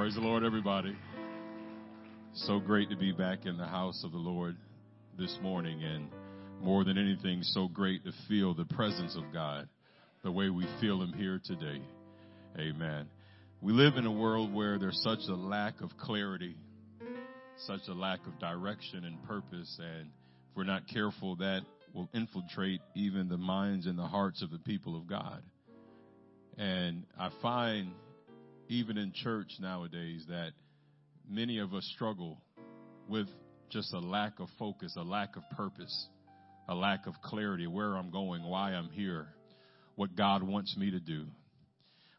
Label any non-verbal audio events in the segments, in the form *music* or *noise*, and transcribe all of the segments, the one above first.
Praise the Lord, everybody. So great to be back in the house of the Lord this morning, and more than anything, so great to feel the presence of God the way we feel Him here today. Amen. We live in a world where there's such a lack of clarity, such a lack of direction and purpose, and if we're not careful, that will infiltrate even the minds and the hearts of the people of God. And I find even in church nowadays that many of us struggle with just a lack of focus, a lack of purpose, a lack of clarity, where I'm going, why I'm here, what God wants me to do.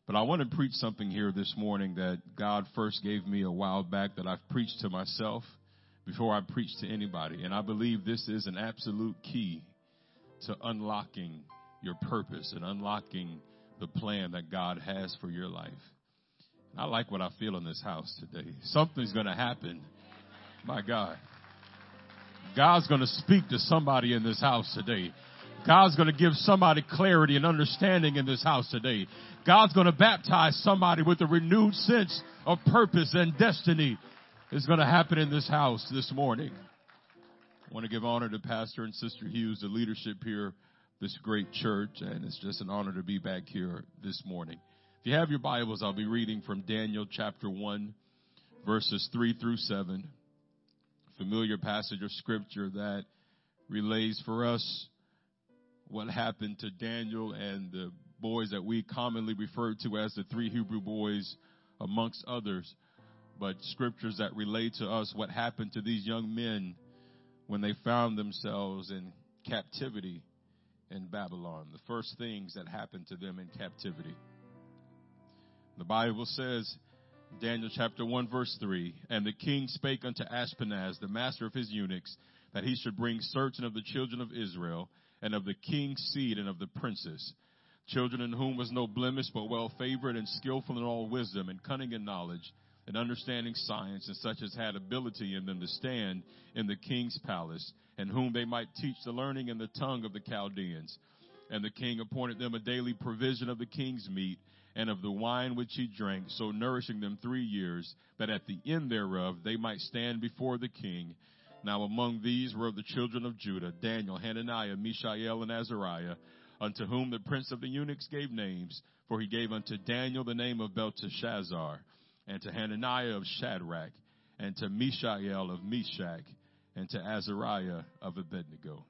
But I want to preach something here this morning that God first gave me a while back that I've preached to myself before I preach to anybody. And I believe this is an absolute key to unlocking your purpose and unlocking the plan that God has for your life. I like what I feel in this house today. Something's going to happen. My God. God's going to speak to somebody in this house today. God's going to give somebody clarity and understanding in this house today. God's going to baptize somebody with a renewed sense of purpose and destiny. Is going to happen in this house this morning. I want to give honor to Pastor and Sister Hughes, the leadership here, this great church, and it's just an honor to be back here this morning. If you have your Bibles, I'll be reading from Daniel chapter 1, verses 3 through 7. Familiar passage of scripture that relays for us what happened to Daniel and the boys that we commonly refer to as the three Hebrew boys, amongst others. But scriptures that relate to us what happened to these young men when they found themselves in captivity in Babylon. The first things that happened to them in captivity. The Bible says, Daniel chapter 1 verse 3, And the king spake unto Ashpenaz, the master of his eunuchs, that he should bring certain of the children of Israel, and of the king's seed, and of the princes, children in whom was no blemish, but well favored, and skillful in all wisdom, and cunning in knowledge, and understanding science, and such as had ability in them to stand in the king's palace, and whom they might teach the learning and the tongue of the Chaldeans. And the king appointed them a daily provision of the king's meat, and of the wine which he drank, so nourishing them three years, that at the end thereof they might stand before the king. Now among these were the children of Judah, Daniel, Hananiah, Mishael, and Azariah, unto whom the prince of the eunuchs gave names, for he gave unto Daniel the name of Belteshazzar, and to Hananiah of Shadrach, and to Mishael of Meshach, and to Azariah of Abednego.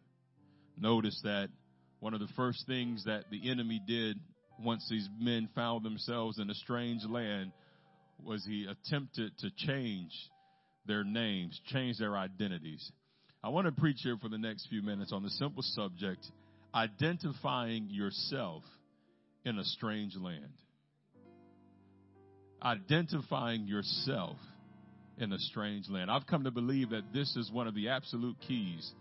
Notice that one of the first things that the enemy did once these men found themselves in a strange land was he attempted to change their names, change their identities. I want to preach here for the next few minutes on the simple subject identifying yourself in a strange land. Identifying yourself in a strange land. I've come to believe that this is one of the absolute keys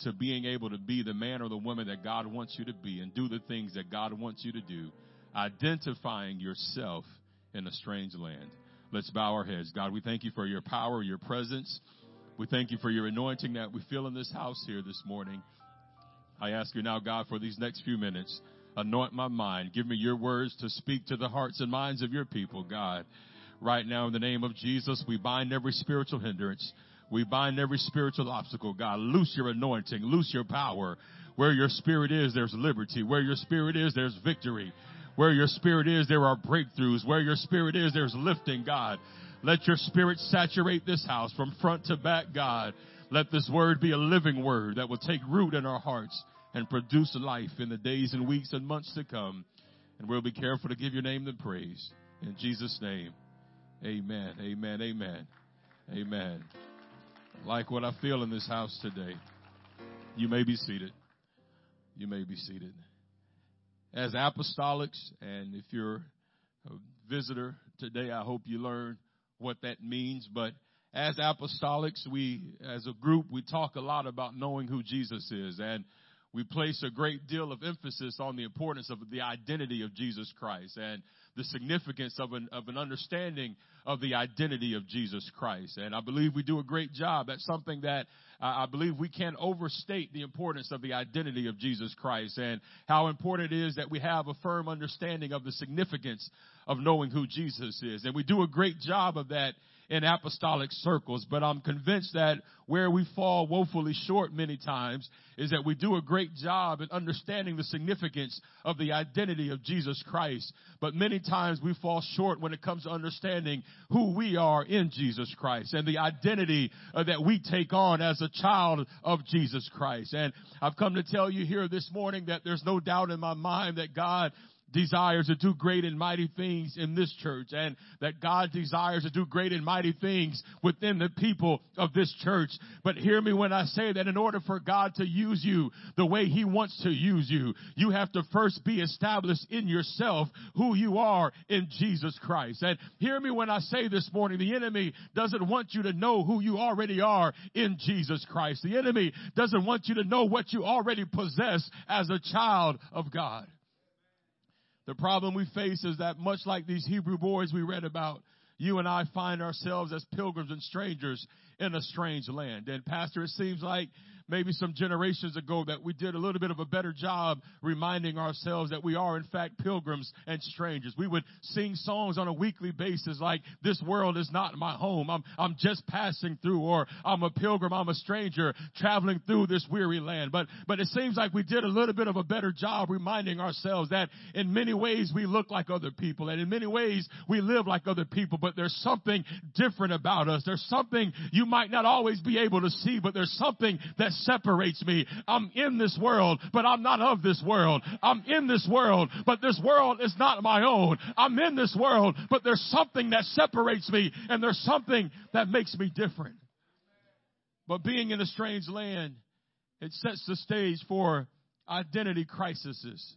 to being able to be the man or the woman that God wants you to be and do the things that God wants you to do, identifying yourself in a strange land. Let's bow our heads. God, we thank you for your power, your presence. We thank you for your anointing that we feel in this house here this morning. I ask you now, God, for these next few minutes, anoint my mind. Give me your words to speak to the hearts and minds of your people, God. Right now, in the name of Jesus, we bind every spiritual hindrance. We bind every spiritual obstacle, God. Loose your anointing, loose your power. Where your spirit is, there's liberty. Where your spirit is, there's victory. Where your spirit is, there are breakthroughs. Where your spirit is, there's lifting, God. Let your spirit saturate this house from front to back, God. Let this word be a living word that will take root in our hearts and produce life in the days and weeks and months to come. And we'll be careful to give your name the praise. In Jesus' name, amen, amen, amen, amen like what I feel in this house today. You may be seated. You may be seated. As apostolics, and if you're a visitor today, I hope you learn what that means. But as apostolics, we, as a group, we talk a lot about knowing who Jesus is. And we place a great deal of emphasis on the importance of the identity of Jesus Christ and the significance of an, of an understanding of the identity of Jesus Christ. And I believe we do a great job. That's something that I believe we can't overstate the importance of the identity of Jesus Christ and how important it is that we have a firm understanding of the significance of knowing who Jesus is. And we do a great job of that in apostolic circles, but I'm convinced that where we fall woefully short many times is that we do a great job in understanding the significance of the identity of Jesus Christ. But many times we fall short when it comes to understanding who we are in Jesus Christ and the identity uh, that we take on as a child of Jesus Christ. And I've come to tell you here this morning that there's no doubt in my mind that God desires to do great and mighty things in this church and that God desires to do great and mighty things within the people of this church. But hear me when I say that in order for God to use you the way He wants to use you, you have to first be established in yourself who you are in Jesus Christ. And hear me when I say this morning, the enemy doesn't want you to know who you already are in Jesus Christ. The enemy doesn't want you to know what you already possess as a child of God. The problem we face is that much like these Hebrew boys we read about, you and I find ourselves as pilgrims and strangers in a strange land. And Pastor, it seems like maybe some generations ago that we did a little bit of a better job reminding ourselves that we are in fact pilgrims and strangers. We would sing songs on a weekly basis like, this world is not my home. I'm, I'm just passing through or I'm a pilgrim. I'm a stranger traveling through this weary land. But, but it seems like we did a little bit of a better job reminding ourselves that in many ways we look like other people and in many ways we live like other people, but there's something different about us. There's something you might not always be able to see, but there's something that separates me. I'm in this world, but I'm not of this world. I'm in this world, but this world is not my own. I'm in this world, but there's something that separates me and there's something that makes me different. But being in a strange land, it sets the stage for identity crises.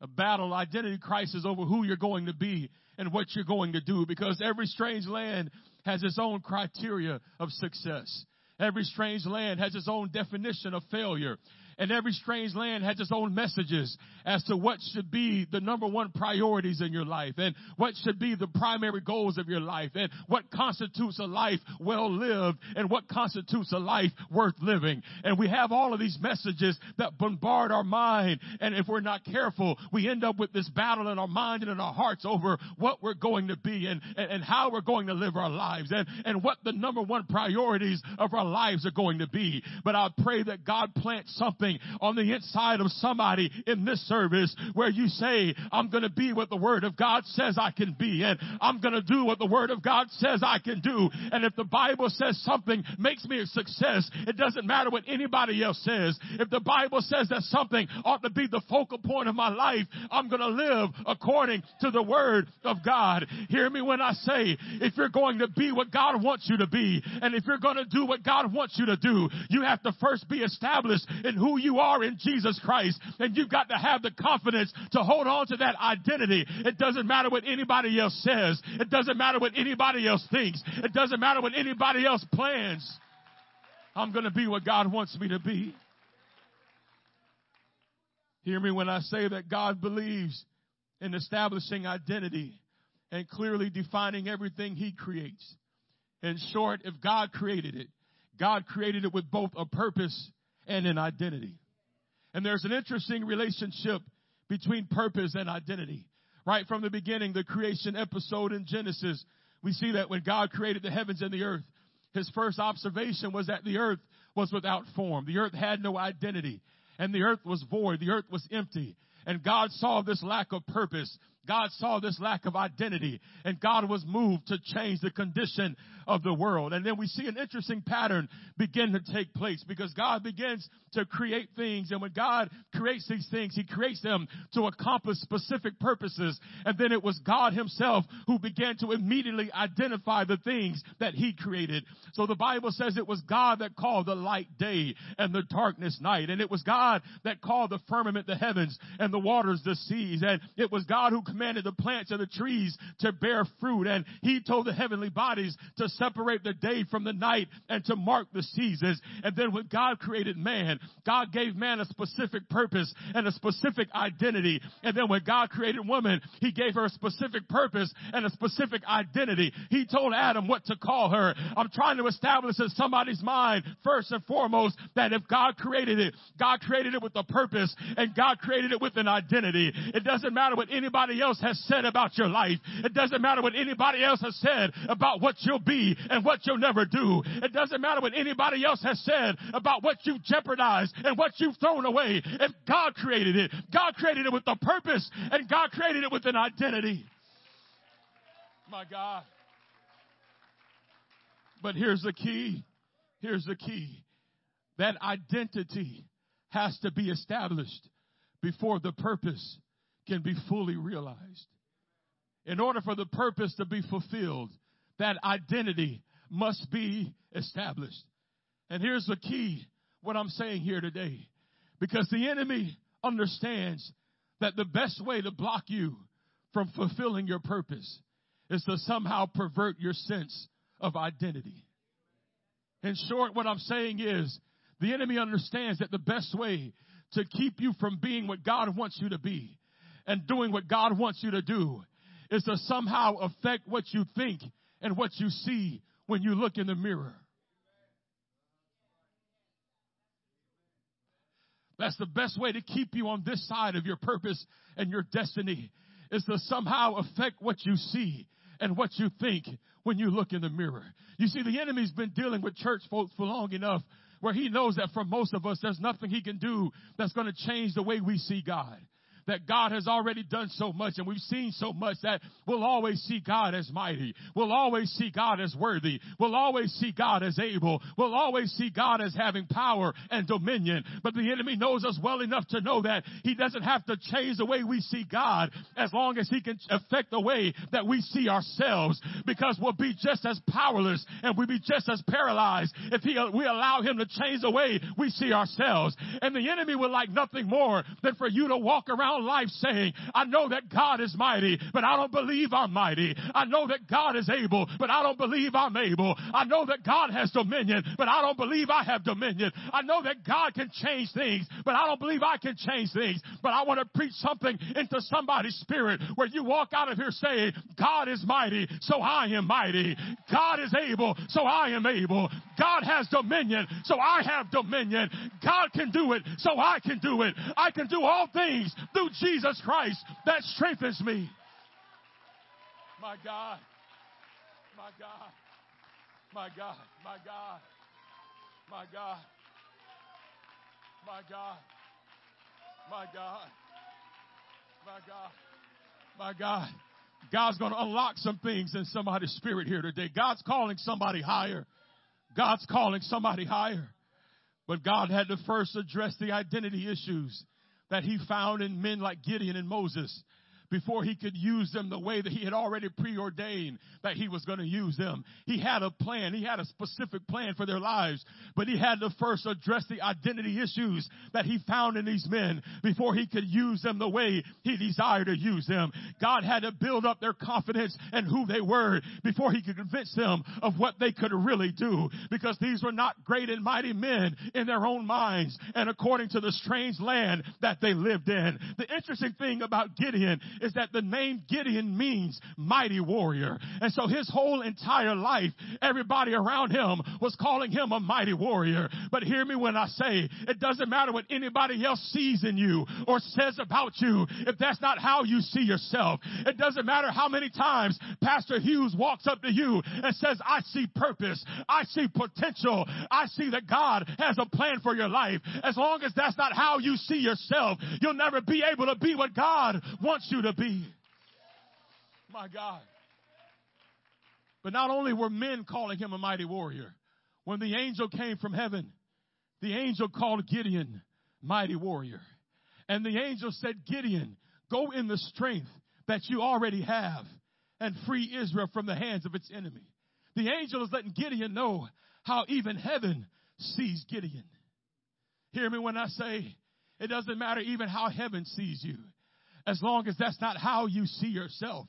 A battle, identity crisis over who you're going to be and what you're going to do because every strange land has its own criteria of success. Every strange land has its own definition of failure. And every strange land has its own messages as to what should be the number one priorities in your life and what should be the primary goals of your life and what constitutes a life well lived and what constitutes a life worth living. And we have all of these messages that bombard our mind. And if we're not careful, we end up with this battle in our mind and in our hearts over what we're going to be and, and, and how we're going to live our lives and, and what the number one priorities of our lives are going to be. But I pray that God plants something something on the inside of somebody in this service where you say, I'm going to be what the Word of God says I can be, and I'm going to do what the Word of God says I can do. And if the Bible says something makes me a success, it doesn't matter what anybody else says. If the Bible says that something ought to be the focal point of my life, I'm going to live according to the Word of God. Hear me when I say, if you're going to be what God wants you to be, and if you're going to do what God wants you to do, you have to first be established in who you are in Jesus Christ. And you've got to have the confidence to hold on to that identity. It doesn't matter what anybody else says. It doesn't matter what anybody else thinks. It doesn't matter what anybody else plans. I'm going to be what God wants me to be. Hear me when I say that God believes in establishing identity and clearly defining everything He creates. In short, if God created it, God created it with both a purpose and an identity. And there's an interesting relationship between purpose and identity. Right from the beginning, the creation episode in Genesis, we see that when God created the heavens and the earth, his first observation was that the earth was without form. The earth had no identity and the earth was void. The earth was empty. And God saw this lack of purpose. God saw this lack of identity and God was moved to change the condition of the world. And then we see an interesting pattern begin to take place because God begins to create things. And when God creates these things, He creates them to accomplish specific purposes. And then it was God Himself who began to immediately identify the things that He created. So the Bible says it was God that called the light day and the darkness night. And it was God that called the firmament the heavens and the waters the seas. And it was God who commanded the plants and the trees to bear fruit. And he told the heavenly bodies to separate the day from the night and to mark the seasons. And then when God created man, God gave man a specific purpose and a specific identity. And then when God created woman, he gave her a specific purpose and a specific identity. He told Adam what to call her. I'm trying to establish in somebody's mind, first and foremost, that if God created it, God created it with a purpose and God created it with an identity. It doesn't matter what anybody else has said about your life. It doesn't matter what anybody else has said about what you'll be and what you'll never do. It doesn't matter what anybody else has said about what you've jeopardized and what you've thrown away. If God created it, God created it with a purpose and God created it with an identity. My God. But here's the key. Here's the key. That identity has to be established before the purpose can be fully realized. In order for the purpose to be fulfilled, that identity must be established. And here's the key, what I'm saying here today. Because the enemy understands that the best way to block you from fulfilling your purpose is to somehow pervert your sense of identity. In short, what I'm saying is the enemy understands that the best way to keep you from being what God wants you to be and doing what God wants you to do is to somehow affect what you think and what you see when you look in the mirror. That's the best way to keep you on this side of your purpose and your destiny is to somehow affect what you see and what you think when you look in the mirror. You see, the enemy's been dealing with church folks for long enough where he knows that for most of us, there's nothing he can do that's going to change the way we see God that God has already done so much and we've seen so much that we'll always see God as mighty. We'll always see God as worthy. We'll always see God as able. We'll always see God as having power and dominion. But the enemy knows us well enough to know that he doesn't have to change the way we see God as long as he can affect the way that we see ourselves because we'll be just as powerless and we'll be just as paralyzed if he, we allow him to change the way we see ourselves. And the enemy would like nothing more than for you to walk around life saying, I know that God is mighty, but I don't believe I'm mighty. I know that God is able, but I don't believe I'm able. I know that God has dominion, but I don't believe I have dominion. I know that God can change things, but I don't believe I can change things. But I want to preach something into somebody's spirit where you walk out of here saying, God is mighty, so I am mighty. God is able, so I am able. God has dominion, so I have dominion. God can do it, so I can do it. I can do all things through through Jesus Christ that strengthens me. My God. My God. My God. My God. My God. My God. My God. My God. My God. God's going to unlock some things in somebody's spirit here today. God's calling somebody higher. God's calling somebody higher. But God had to first address the identity issues that he found in men like Gideon and Moses before he could use them the way that he had already preordained that he was going to use them. He had a plan. He had a specific plan for their lives, but he had to first address the identity issues that he found in these men before he could use them the way he desired to use them. God had to build up their confidence in who they were before he could convince them of what they could really do because these were not great and mighty men in their own minds and according to the strange land that they lived in. The interesting thing about Gideon is that the name Gideon means mighty warrior. And so his whole entire life, everybody around him was calling him a mighty warrior. But hear me when I say it doesn't matter what anybody else sees in you or says about you if that's not how you see yourself. It doesn't matter how many times Pastor Hughes walks up to you and says, I see purpose. I see potential. I see that God has a plan for your life. As long as that's not how you see yourself, you'll never be able to be what God wants you to be. My God. But not only were men calling him a mighty warrior, when the angel came from heaven, the angel called Gideon mighty warrior. And the angel said, Gideon, go in the strength that you already have and free Israel from the hands of its enemy. The angel is letting Gideon know how even heaven sees Gideon. Hear me when I say it doesn't matter even how heaven sees you. As long as that's not how you see yourself.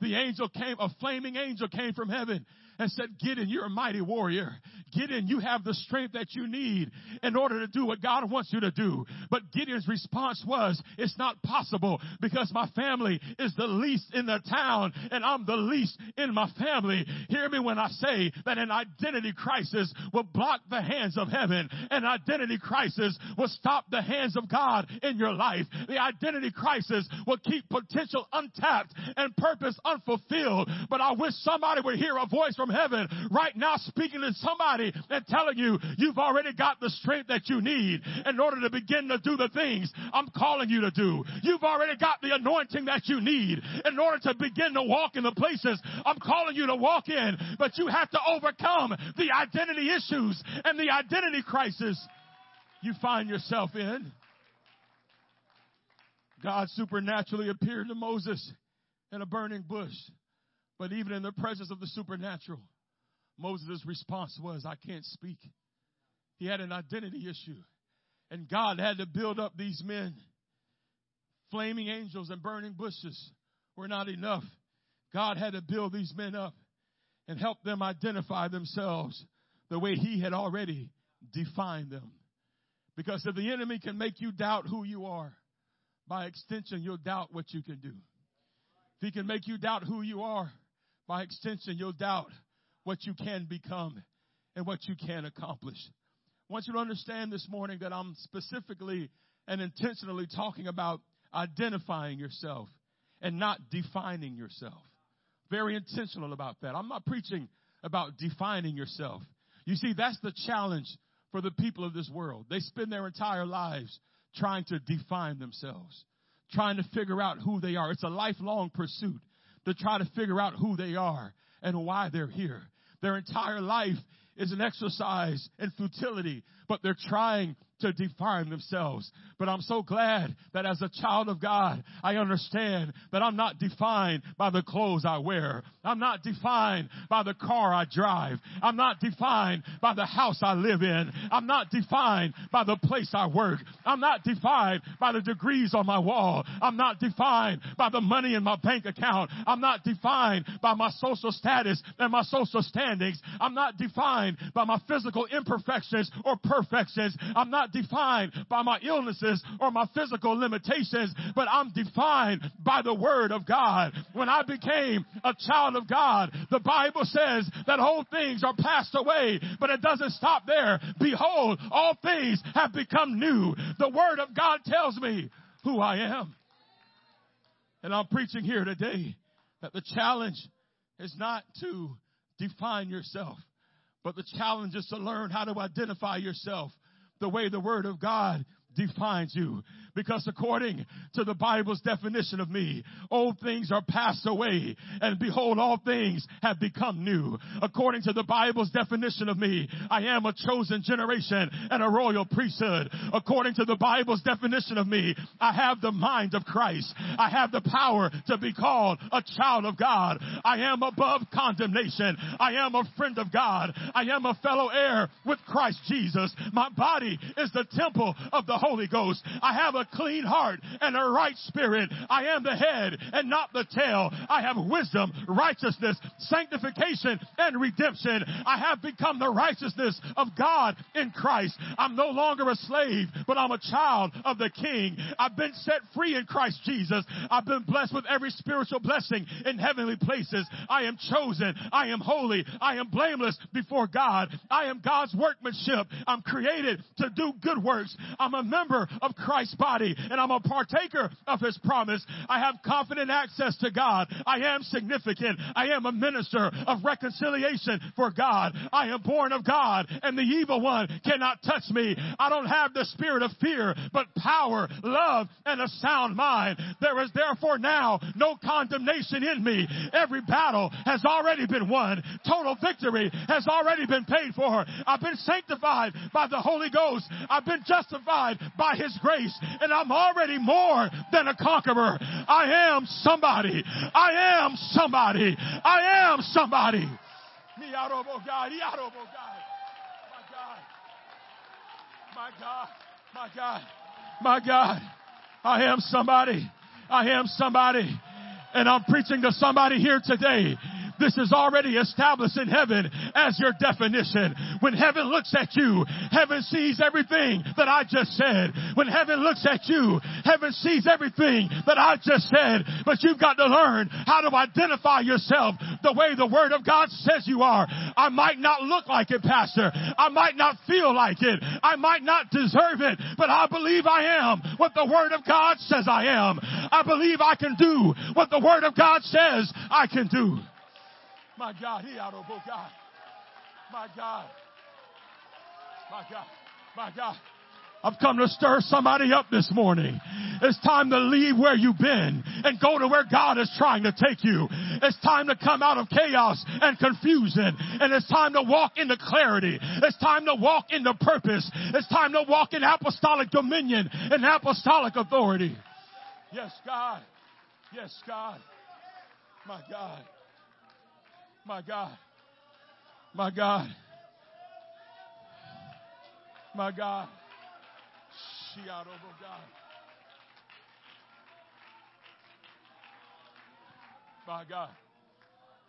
The angel came, a flaming angel came from heaven and said, Gideon, you're a mighty warrior. Gideon, you have the strength that you need in order to do what God wants you to do. But Gideon's response was, it's not possible because my family is the least in the town and I'm the least in my family. Hear me when I say that an identity crisis will block the hands of heaven. An identity crisis will stop the hands of God in your life. The identity crisis will keep potential untapped and purpose unfulfilled. But I wish somebody would hear a voice from heaven right now speaking to somebody and telling you you've already got the strength that you need in order to begin to do the things I'm calling you to do. You've already got the anointing that you need in order to begin to walk in the places I'm calling you to walk in. But you have to overcome the identity issues and the identity crisis you find yourself in. God supernaturally appeared to Moses in a burning bush. But even in the presence of the supernatural, Moses' response was, I can't speak. He had an identity issue. And God had to build up these men. Flaming angels and burning bushes were not enough. God had to build these men up and help them identify themselves the way He had already defined them. Because if the enemy can make you doubt who you are, by extension, you'll doubt what you can do. If he can make you doubt who you are, by extension, you'll doubt what you can become and what you can accomplish. I want you to understand this morning that I'm specifically and intentionally talking about identifying yourself and not defining yourself. Very intentional about that. I'm not preaching about defining yourself. You see, that's the challenge for the people of this world. They spend their entire lives trying to define themselves, trying to figure out who they are. It's a lifelong pursuit to try to figure out who they are and why they're here. Their entire life is an exercise in futility, but they're trying to define themselves. But I'm so glad that as a child of God, I understand that I'm not defined by the clothes I wear. I'm not defined by the car I drive. I'm not defined by the house I live in. I'm not defined by the place I work. I'm not defined by the degrees on my wall. I'm not defined by the money in my bank account. I'm not defined by my social status and my social standings. I'm not defined by my physical imperfections or perfections. I'm not defined by my illnesses or my physical limitations, but I'm defined by the Word of God. When I became a child of God, the Bible says that old things are passed away, but it doesn't stop there. Behold, all things have become new. The Word of God tells me who I am. And I'm preaching here today that the challenge is not to define yourself, but the challenge is to learn how to identify yourself the way the Word of God defines you. Because according to the Bible's definition of me, old things are passed away and behold, all things have become new. According to the Bible's definition of me, I am a chosen generation and a royal priesthood. According to the Bible's definition of me, I have the mind of Christ. I have the power to be called a child of God. I am above condemnation. I am a friend of God. I am a fellow heir with Christ Jesus. My body is the temple of the Holy Ghost. I have a clean heart and a right spirit. I am the head and not the tail. I have wisdom, righteousness, sanctification, and redemption. I have become the righteousness of God in Christ. I'm no longer a slave, but I'm a child of the King. I've been set free in Christ Jesus. I've been blessed with every spiritual blessing in heavenly places. I am chosen. I am holy. I am blameless before God. I am God's workmanship. I'm created to do good works. I'm a member of Christ's body and I'm a partaker of his promise. I have confident access to God. I am significant. I am a minister of reconciliation for God. I am born of God and the evil one cannot touch me. I don't have the spirit of fear, but power, love, and a sound mind. There is therefore now no condemnation in me. Every battle has already been won. Total victory has already been paid for. I've been sanctified by the Holy Ghost. I've been justified by His grace and I'm already more than a conqueror. I am somebody. I am somebody. I am somebody. My God. My God. My God. My God. I am somebody. I am somebody. And I'm preaching to somebody here today this is already established in heaven as your definition. When heaven looks at you, heaven sees everything that I just said. When heaven looks at you, heaven sees everything that I just said. But you've got to learn how to identify yourself the way the word of God says you are. I might not look like it, pastor. I might not feel like it. I might not deserve it, but I believe I am what the word of God says I am. I believe I can do what the word of God says I can do. My God, he out of God. My God. My God. My God. I've come to stir somebody up this morning. It's time to leave where you've been and go to where God is trying to take you. It's time to come out of chaos and confusion. And it's time to walk into clarity. It's time to walk into purpose. It's time to walk in apostolic dominion and apostolic authority. Yes, God. Yes, God. My God. My God. My God. My God. God. My God.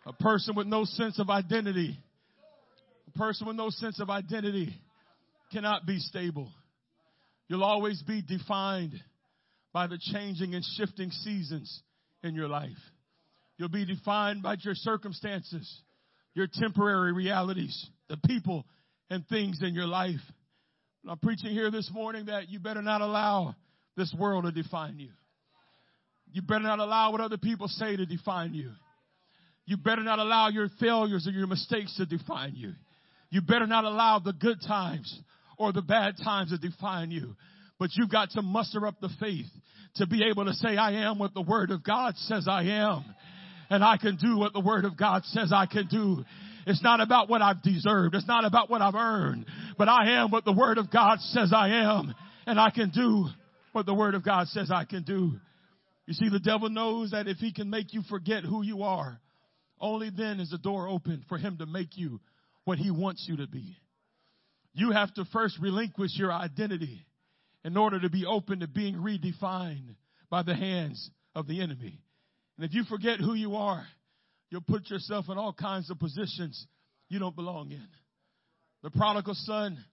A person with no sense of identity. A person with no sense of identity cannot be stable. You'll always be defined by the changing and shifting seasons in your life. You'll be defined by your circumstances, your temporary realities, the people and things in your life. I'm preaching here this morning that you better not allow this world to define you. You better not allow what other people say to define you. You better not allow your failures or your mistakes to define you. You better not allow the good times or the bad times to define you. But you've got to muster up the faith to be able to say, I am what the Word of God says I am and I can do what the Word of God says I can do. It's not about what I've deserved. It's not about what I've earned, but I am what the Word of God says I am, and I can do what the Word of God says I can do. You see, the devil knows that if he can make you forget who you are, only then is the door open for him to make you what he wants you to be. You have to first relinquish your identity in order to be open to being redefined by the hands of the enemy. And if you forget who you are, you'll put yourself in all kinds of positions you don't belong in. The prodigal son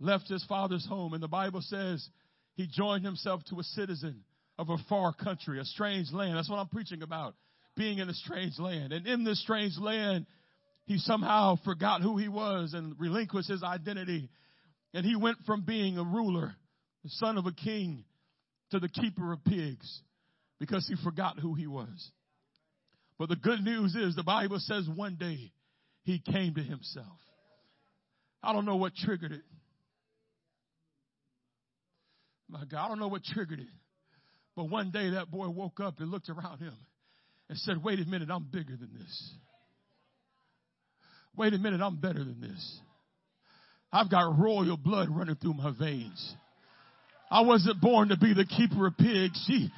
left his father's home, and the Bible says he joined himself to a citizen of a far country, a strange land. That's what I'm preaching about, being in a strange land. And in this strange land, he somehow forgot who he was and relinquished his identity. And he went from being a ruler, the son of a king, to the keeper of pigs because he forgot who he was. But the good news is the Bible says one day he came to himself. I don't know what triggered it. My God, I don't know what triggered it. But one day that boy woke up and looked around him and said, wait a minute, I'm bigger than this. Wait a minute, I'm better than this. I've got royal blood running through my veins. I wasn't born to be the keeper of pigs. She,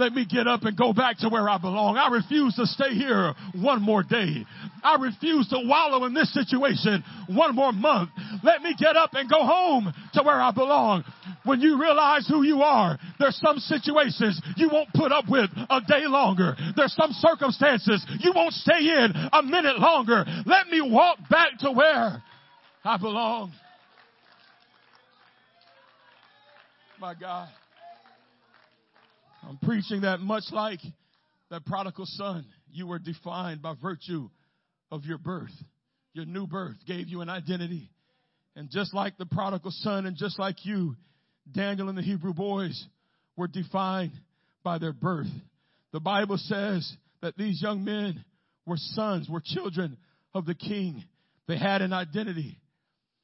let me get up and go back to where I belong. I refuse to stay here one more day. I refuse to wallow in this situation one more month. Let me get up and go home to where I belong. When you realize who you are, there's some situations you won't put up with a day longer. There's some circumstances you won't stay in a minute longer. Let me walk back to where I belong. My God. I'm preaching that much like that prodigal son, you were defined by virtue of your birth. Your new birth gave you an identity. And just like the prodigal son and just like you, Daniel and the Hebrew boys were defined by their birth. The Bible says that these young men were sons, were children of the king. They had an identity.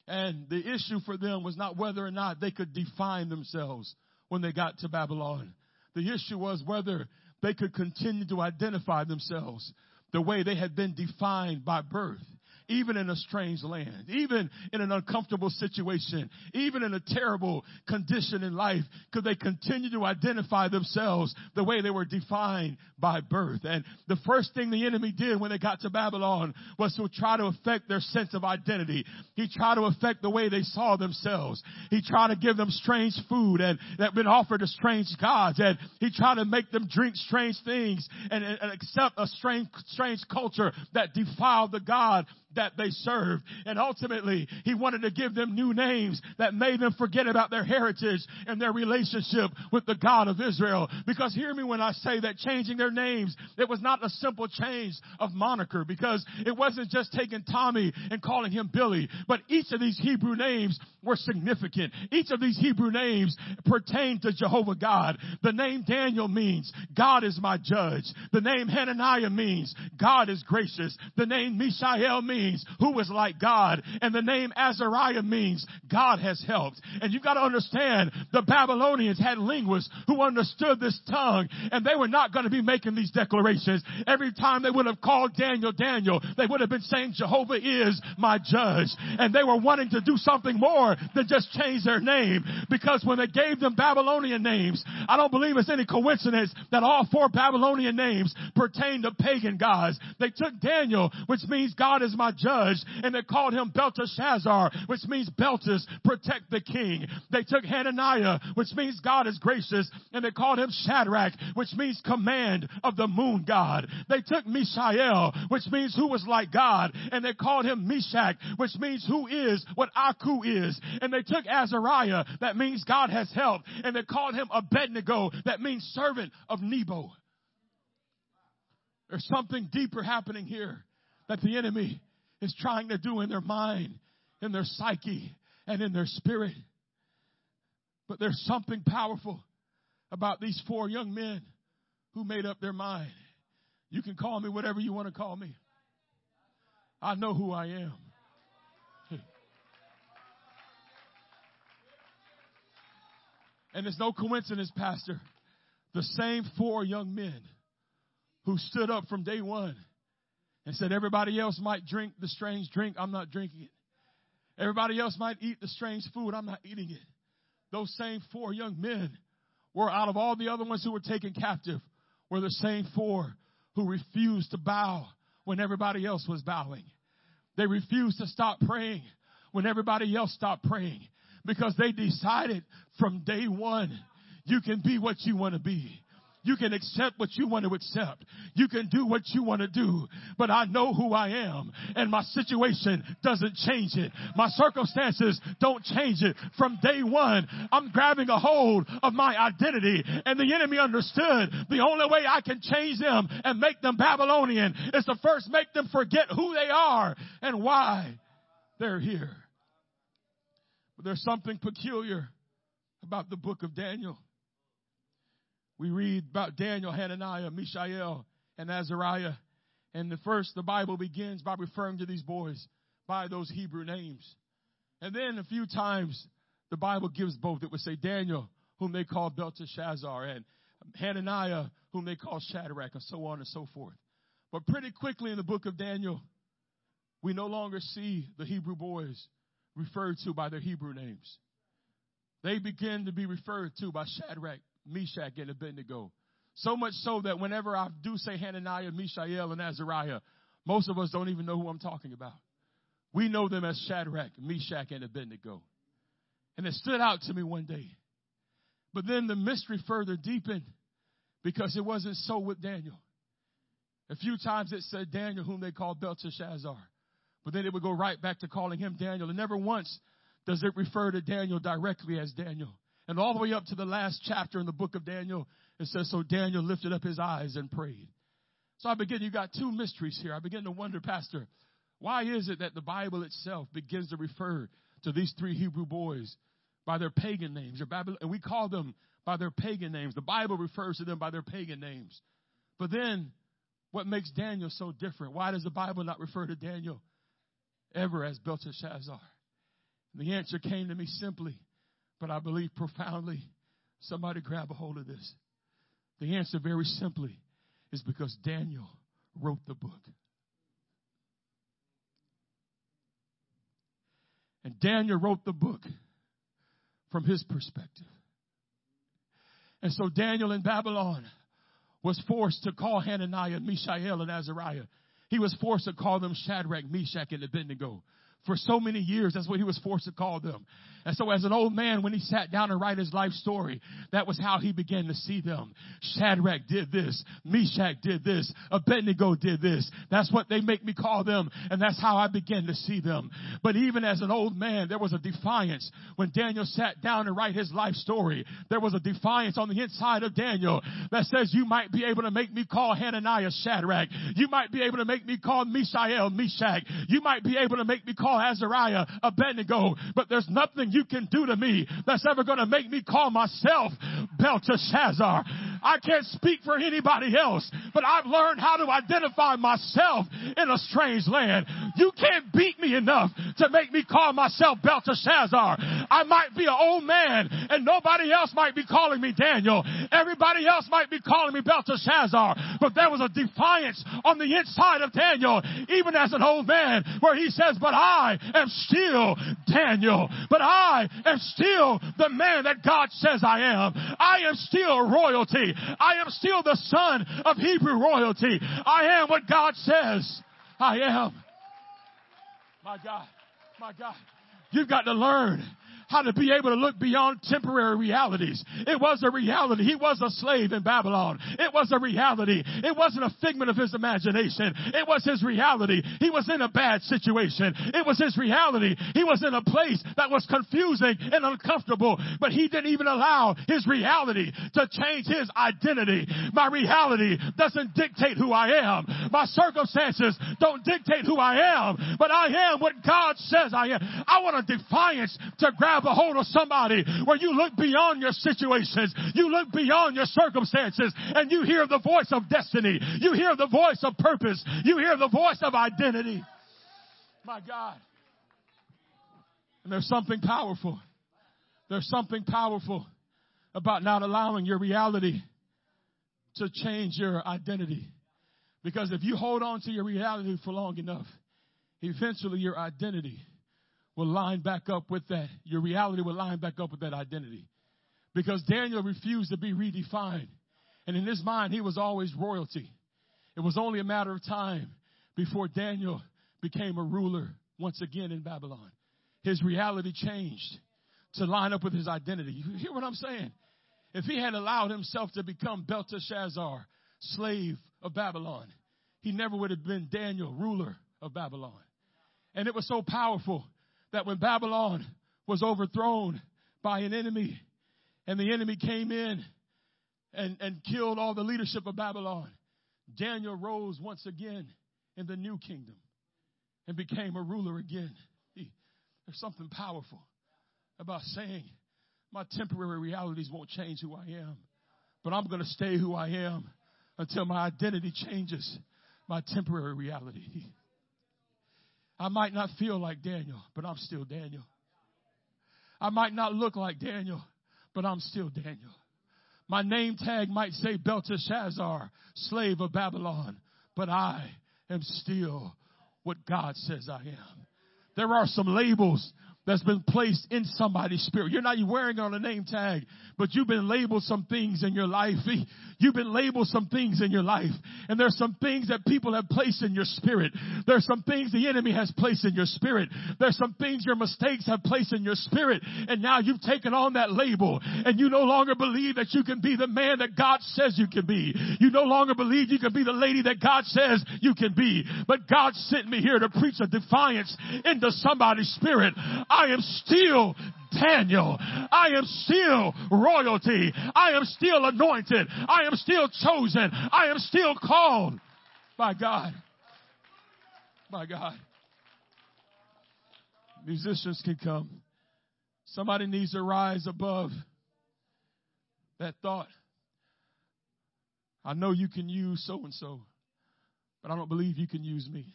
And the issue for them was not whether or not they could define themselves when they got to Babylon. The issue was whether they could continue to identify themselves the way they had been defined by birth. Even in a strange land, even in an uncomfortable situation, even in a terrible condition in life, could they continue to identify themselves the way they were defined by birth. And the first thing the enemy did when they got to Babylon was to try to affect their sense of identity. He tried to affect the way they saw themselves. He tried to give them strange food and that been offered to strange gods. And he tried to make them drink strange things and, and, and accept a strange, strange culture that defiled the God that they served. And ultimately, he wanted to give them new names that made them forget about their heritage and their relationship with the God of Israel. Because hear me when I say that changing their names, it was not a simple change of moniker because it wasn't just taking Tommy and calling him Billy, but each of these Hebrew names were significant. Each of these Hebrew names pertain to Jehovah God. The name Daniel means God is my judge. The name Hananiah means God is gracious. The name Mishael means means who is like God. And the name Azariah means God has helped. And you've got to understand the Babylonians had linguists who understood this tongue and they were not going to be making these declarations. Every time they would have called Daniel Daniel, they would have been saying Jehovah is my judge. And they were wanting to do something more than just change their name because when they gave them Babylonian names, I don't believe it's any coincidence that all four Babylonian names pertain to pagan gods. They took Daniel, which means God is my judge, and they called him Belteshazzar, which means Beltus, protect the king. They took Hananiah, which means God is gracious, and they called him Shadrach, which means command of the moon god. They took Mishael, which means who was like God, and they called him Meshach, which means who is what Aku is. And they took Azariah, that means God has helped, and they called him Abednego, that means servant of Nebo. There's something deeper happening here that the enemy is trying to do in their mind, in their psyche, and in their spirit. But there's something powerful about these four young men who made up their mind. You can call me whatever you want to call me. I know who I am. *laughs* And it's no coincidence, Pastor. The same four young men who stood up from day one and said everybody else might drink the strange drink. I'm not drinking it. Everybody else might eat the strange food. I'm not eating it. Those same four young men were out of all the other ones who were taken captive were the same four who refused to bow when everybody else was bowing. They refused to stop praying when everybody else stopped praying because they decided from day one, you can be what you want to be. You can accept what you want to accept. You can do what you want to do. But I know who I am and my situation doesn't change it. My circumstances don't change it. From day one, I'm grabbing a hold of my identity and the enemy understood the only way I can change them and make them Babylonian is to first make them forget who they are and why they're here. But there's something peculiar about the book of Daniel. We read about Daniel, Hananiah, Mishael, and Azariah. And the first, the Bible begins by referring to these boys by those Hebrew names. And then a few times, the Bible gives both. It would say Daniel, whom they call Belteshazzar, and Hananiah, whom they call Shadrach, and so on and so forth. But pretty quickly in the book of Daniel, we no longer see the Hebrew boys referred to by their Hebrew names. They begin to be referred to by Shadrach, Meshach, and Abednego. So much so that whenever I do say Hananiah, Mishael, and Azariah, most of us don't even know who I'm talking about. We know them as Shadrach, Meshach, and Abednego. And it stood out to me one day. But then the mystery further deepened because it wasn't so with Daniel. A few times it said Daniel, whom they called Belteshazzar. But then it would go right back to calling him Daniel. And never once does it refer to Daniel directly as Daniel. And all the way up to the last chapter in the book of Daniel, it says, So Daniel lifted up his eyes and prayed. So I begin, you got two mysteries here. I begin to wonder, Pastor, why is it that the Bible itself begins to refer to these three Hebrew boys by their pagan names? Babylon, and we call them by their pagan names. The Bible refers to them by their pagan names. But then, what makes Daniel so different? Why does the Bible not refer to Daniel ever as Belteshazzar? And the answer came to me simply but I believe profoundly. Somebody grab a hold of this. The answer, very simply, is because Daniel wrote the book. And Daniel wrote the book from his perspective. And so Daniel in Babylon was forced to call Hananiah, Mishael, and Azariah. He was forced to call them Shadrach, Meshach, and Abednego for so many years. That's what he was forced to call them. And so as an old man, when he sat down to write his life story, that was how he began to see them. Shadrach did this. Meshach did this. Abednego did this. That's what they make me call them. And that's how I began to see them. But even as an old man, there was a defiance when Daniel sat down to write his life story. There was a defiance on the inside of Daniel that says you might be able to make me call Hananiah Shadrach. You might be able to make me call Mishael Meshach. You might be able to make me call Azariah Abednego. But there's nothing you can do to me that's ever going to make me call myself Belteshazzar. I can't speak for anybody else, but I've learned how to identify myself in a strange land. You can't beat me enough to make me call myself Belteshazzar. I might be an old man and nobody else might be calling me Daniel. Everybody else might be calling me Belteshazzar, but there was a defiance on the inside of Daniel, even as an old man, where he says, but I am still Daniel, but I am still the man that God says I am. I am still royalty. I am still the son of Hebrew royalty. I am what God says I am. My God, my God, you've got to learn how to be able to look beyond temporary realities. It was a reality. He was a slave in Babylon. It was a reality. It wasn't a figment of his imagination. It was his reality. He was in a bad situation. It was his reality. He was in a place that was confusing and uncomfortable, but he didn't even allow his reality to change his identity. My reality doesn't dictate who I am. My circumstances don't dictate who I am, but I am what God says I am. I want a defiance to grab grab a hold of somebody where you look beyond your situations, you look beyond your circumstances, and you hear the voice of destiny. You hear the voice of purpose. You hear the voice of identity. My God. And there's something powerful. There's something powerful about not allowing your reality to change your identity. Because if you hold on to your reality for long enough, eventually your identity will line back up with that. Your reality will line back up with that identity. Because Daniel refused to be redefined. And in his mind, he was always royalty. It was only a matter of time before Daniel became a ruler once again in Babylon. His reality changed to line up with his identity. You hear what I'm saying? If he had allowed himself to become Belteshazzar, slave of Babylon, he never would have been Daniel, ruler of Babylon. And it was so powerful that when Babylon was overthrown by an enemy and the enemy came in and, and killed all the leadership of Babylon, Daniel rose once again in the new kingdom and became a ruler again. There's something powerful about saying my temporary realities won't change who I am, but I'm going to stay who I am until my identity changes my temporary reality. I might not feel like Daniel, but I'm still Daniel. I might not look like Daniel, but I'm still Daniel. My name tag might say Belteshazzar, slave of Babylon, but I am still what God says I am. There are some labels that's been placed in somebody's spirit. You're not wearing on a name tag, but you've been labeled some things in your life. *laughs* You've been labeled some things in your life. And there's some things that people have placed in your spirit. There's some things the enemy has placed in your spirit. There's some things your mistakes have placed in your spirit. And now you've taken on that label and you no longer believe that you can be the man that God says you can be. You no longer believe you can be the lady that God says you can be. But God sent me here to preach a defiance into somebody's spirit. Am still Daniel. I am still royalty. I am still anointed. I am still chosen. I am still called by God. By God. Musicians can come. Somebody needs to rise above that thought. I know you can use so and so, but I don't believe you can use me.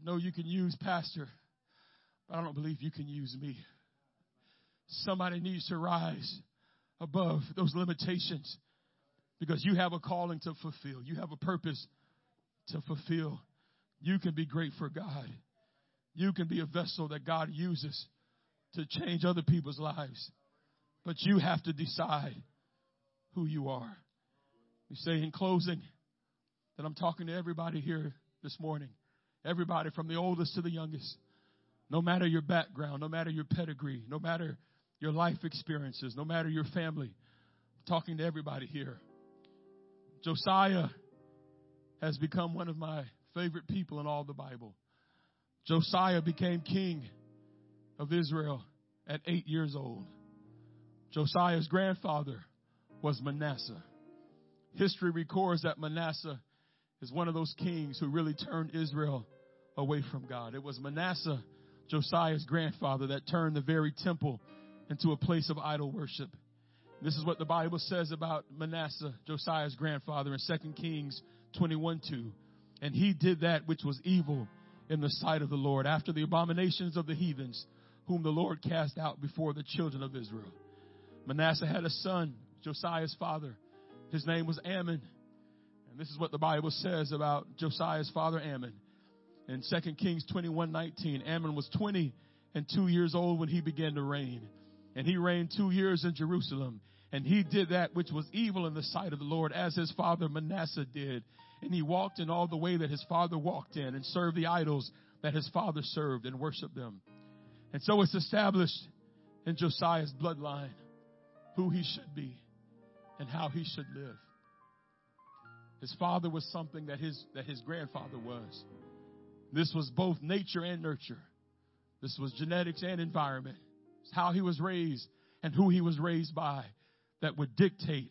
I know you can use Pastor. I don't believe you can use me. Somebody needs to rise above those limitations because you have a calling to fulfill. You have a purpose to fulfill. You can be great for God. You can be a vessel that God uses to change other people's lives. But you have to decide who you are. We say in closing that I'm talking to everybody here this morning. Everybody from the oldest to the youngest. No matter your background, no matter your pedigree, no matter your life experiences, no matter your family. I'm talking to everybody here. Josiah has become one of my favorite people in all the Bible. Josiah became king of Israel at eight years old. Josiah's grandfather was Manasseh. History records that Manasseh is one of those kings who really turned Israel away from God. It was Manasseh, Josiah's grandfather, that turned the very temple into a place of idol worship. This is what the Bible says about Manasseh, Josiah's grandfather, in 2 Kings 21 2. And he did that which was evil in the sight of the Lord, after the abominations of the heathens, whom the Lord cast out before the children of Israel. Manasseh had a son, Josiah's father. His name was Amon. And this is what the Bible says about Josiah's father, Amon. In 2 Kings 21 19, Amon was 20 and two years old when he began to reign. And he reigned two years in Jerusalem. And he did that which was evil in the sight of the Lord, as his father Manasseh did. And he walked in all the way that his father walked in, and served the idols that his father served, and worshiped them. And so it's established in Josiah's bloodline who he should be and how he should live. His father was something that his, that his grandfather was. This was both nature and nurture. This was genetics and environment. It's how he was raised and who he was raised by that would dictate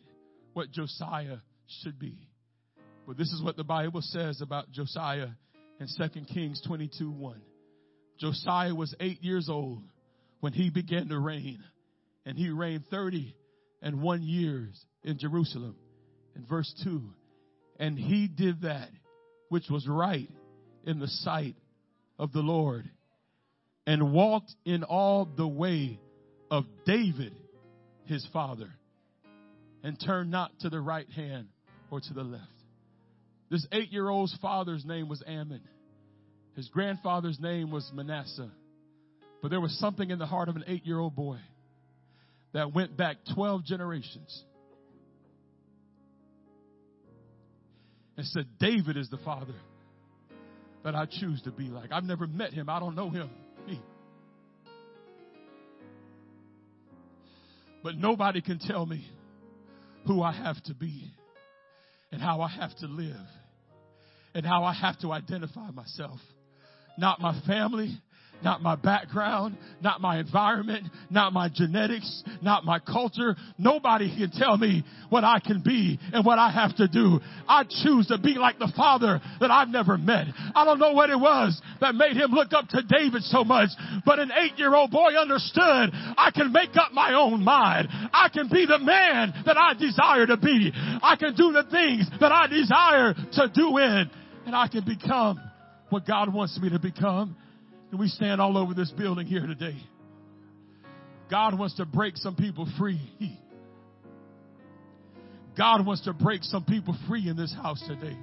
what Josiah should be. But this is what the Bible says about Josiah in 2 Kings 22 1. Josiah was eight years old when he began to reign, and he reigned 30 and one years in Jerusalem. In verse 2, and he did that which was right in the sight of the Lord and walked in all the way of David, his father, and turned not to the right hand or to the left. This eight year old's father's name was Amon. His grandfather's name was Manasseh. But there was something in the heart of an eight year old boy that went back 12 generations and said, David is the father that I choose to be like. I've never met him, I don't know him. But nobody can tell me who I have to be and how I have to live and how I have to identify myself. Not my family, not my background, not my environment, not my genetics, not my culture. Nobody can tell me what I can be and what I have to do. I choose to be like the father that I've never met. I don't know what it was that made him look up to David so much, but an eight year old boy understood I can make up my own mind. I can be the man that I desire to be. I can do the things that I desire to do in and I can become what God wants me to become. And we stand all over this building here today. God wants to break some people free. God wants to break some people free in this house today.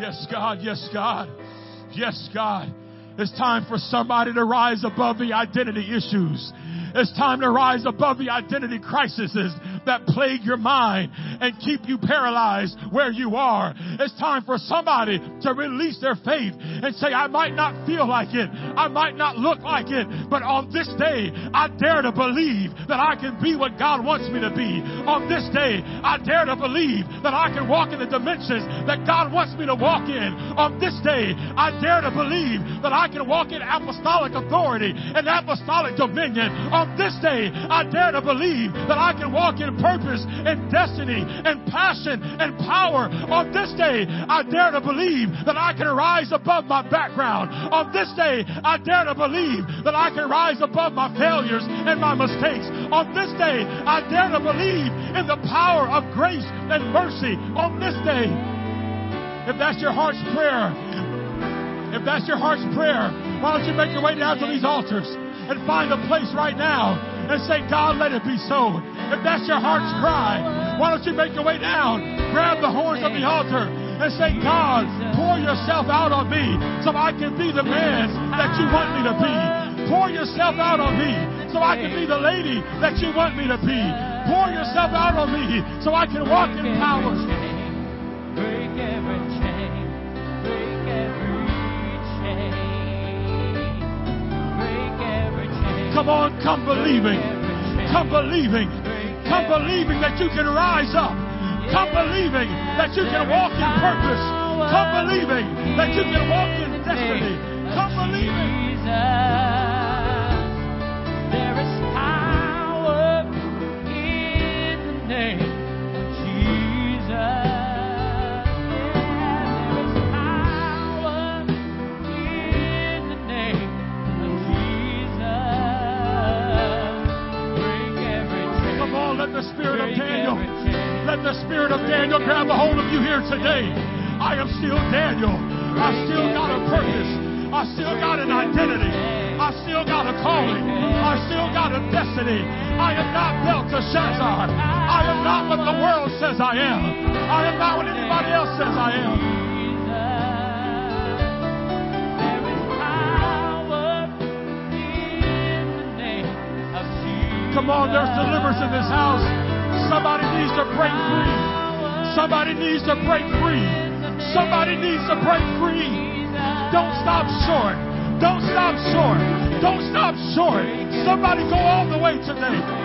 Yes, God. Yes, God. Yes, God. It's time for somebody to rise above the identity issues. It's time to rise above the identity crises that plague your mind and keep you paralyzed where you are. It's time for somebody to release their faith and say, I might not feel like it. I might not look like it, but on this day, I dare to believe that I can be what God wants me to be. On this day, I dare to believe that I can walk in the dimensions that God wants me to walk in. On this day, I dare to believe that I can walk in apostolic authority and apostolic dominion. On this day, I dare to believe that I can walk in purpose and destiny and passion and power. On this day, I dare to believe that I can rise above my background. On this day, I dare to believe that I can rise above my failures and my mistakes. On this day, I dare to believe in the power of grace and mercy. On this day, if that's your heart's prayer, if that's your heart's prayer, why don't you make your way down to these altars and find a place right now and say, God, let it be so. If that's your heart's cry, why don't you make your way down, grab the horns of the altar, and say, God, pour yourself out on me so I can be the man that you want me to be. Pour yourself out on me so I can be the lady that you want me to be. Pour yourself out on me so I can walk in power. Break every chain, Come on, come believing. Come believing. Come believing that you can rise up. Come believing that you can walk in purpose. Come believing that you can walk in destiny. Come believing. Let the spirit of Daniel grab a hold of you here today. I am still Daniel. I still got a purpose. I still got an identity. I still got a calling. I still got a destiny. I am not Belteshazzar. I am not what the world says I am. I am not what anybody else says I am. There is power in the name of Jesus. Come on, there's deliverance in this house. Somebody needs to break free. Somebody needs to break free. Somebody needs to break free. Don't stop short. Don't stop short. Don't stop short. Somebody go all the way today.